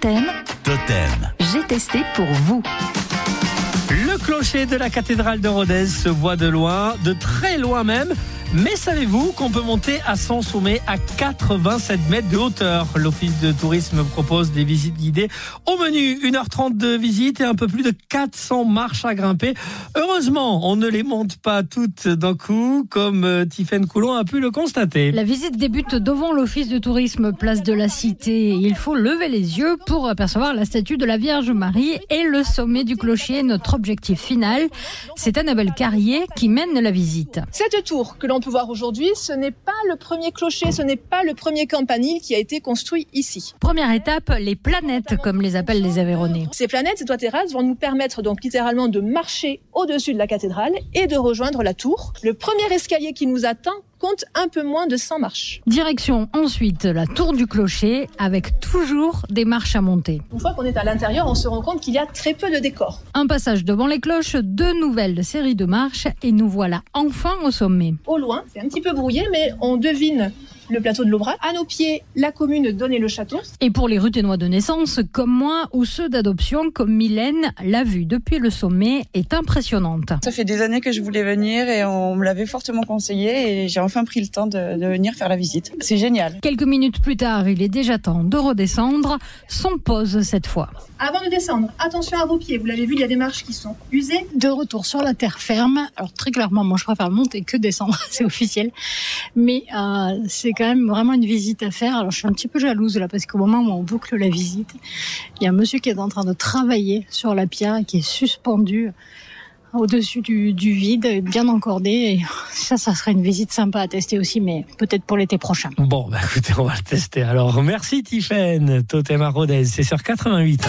Totem, Totem. j'ai testé pour vous. Le clocher de la cathédrale de Rodez se voit de loin, de très loin même. Mais savez-vous qu'on peut monter à son sommet à 87 mètres de hauteur? L'Office de tourisme propose des visites guidées. Au menu, 1h30 de visite et un peu plus de 400 marches à grimper. Heureusement, on ne les monte pas toutes d'un coup, comme euh, Tiffaine Coulon a pu le constater. La visite débute devant l'office de tourisme place de la Cité. Il faut lever les yeux pour apercevoir la statue de la Vierge Marie et le sommet du clocher, notre objectif final. C'est Annabelle Carrier qui mène la visite. Cette tour que l'on peut voir aujourd'hui, ce n'est pas le premier clocher, ce n'est pas le premier campanile qui a été construit ici. Première étape, les planètes, comme les appellent les Aveyronais. Ces planètes, ces toits terrasses vont nous permettre donc littéralement de marcher au-dessus de la cathédrale et de rejoindre la tour. Le premier escalier qui nous attend compte un peu moins de 100 marches. Direction ensuite la tour du clocher avec toujours des marches à monter. Une fois qu'on est à l'intérieur, on se rend compte qu'il y a très peu de décors. Un passage devant les cloches, deux nouvelles séries de marches et nous voilà enfin au sommet. Au loin, c'est un petit peu brouillé, mais on devine le plateau de l'Aubrac. À nos pieds, la commune de Donner-le-Château. Et pour les Ruténois de naissance, comme moi, ou ceux d'adoption, comme Mylène, la vue depuis le sommet est impressionnante. Ça fait des années que je voulais venir et on me l'avait fortement conseillé et j'ai enfin pris le temps de, de venir faire la visite. C'est génial. Quelques minutes plus tard, il est déjà temps de redescendre, sans pause cette fois. Avant de descendre, attention à vos pieds. Vous l'avez vu, il y a des marches qui sont usées. de retour sur la terre ferme. Alors très clairement, moi je préfère monter que descendre, c'est officiel. Mais euh, c'est quand même vraiment une visite à faire. Alors je suis un petit peu jalouse là parce qu'au moment où on boucle la visite, il y a un monsieur qui est en train de travailler sur la pierre qui est suspendu au-dessus du, du vide, bien encordé. Et ça, ça serait une visite sympa à tester aussi, mais peut-être pour l'été prochain. Bon, bah écoutez, on va le tester. Alors, merci Tiffaine, Totem à Rodez, c'est sur 88.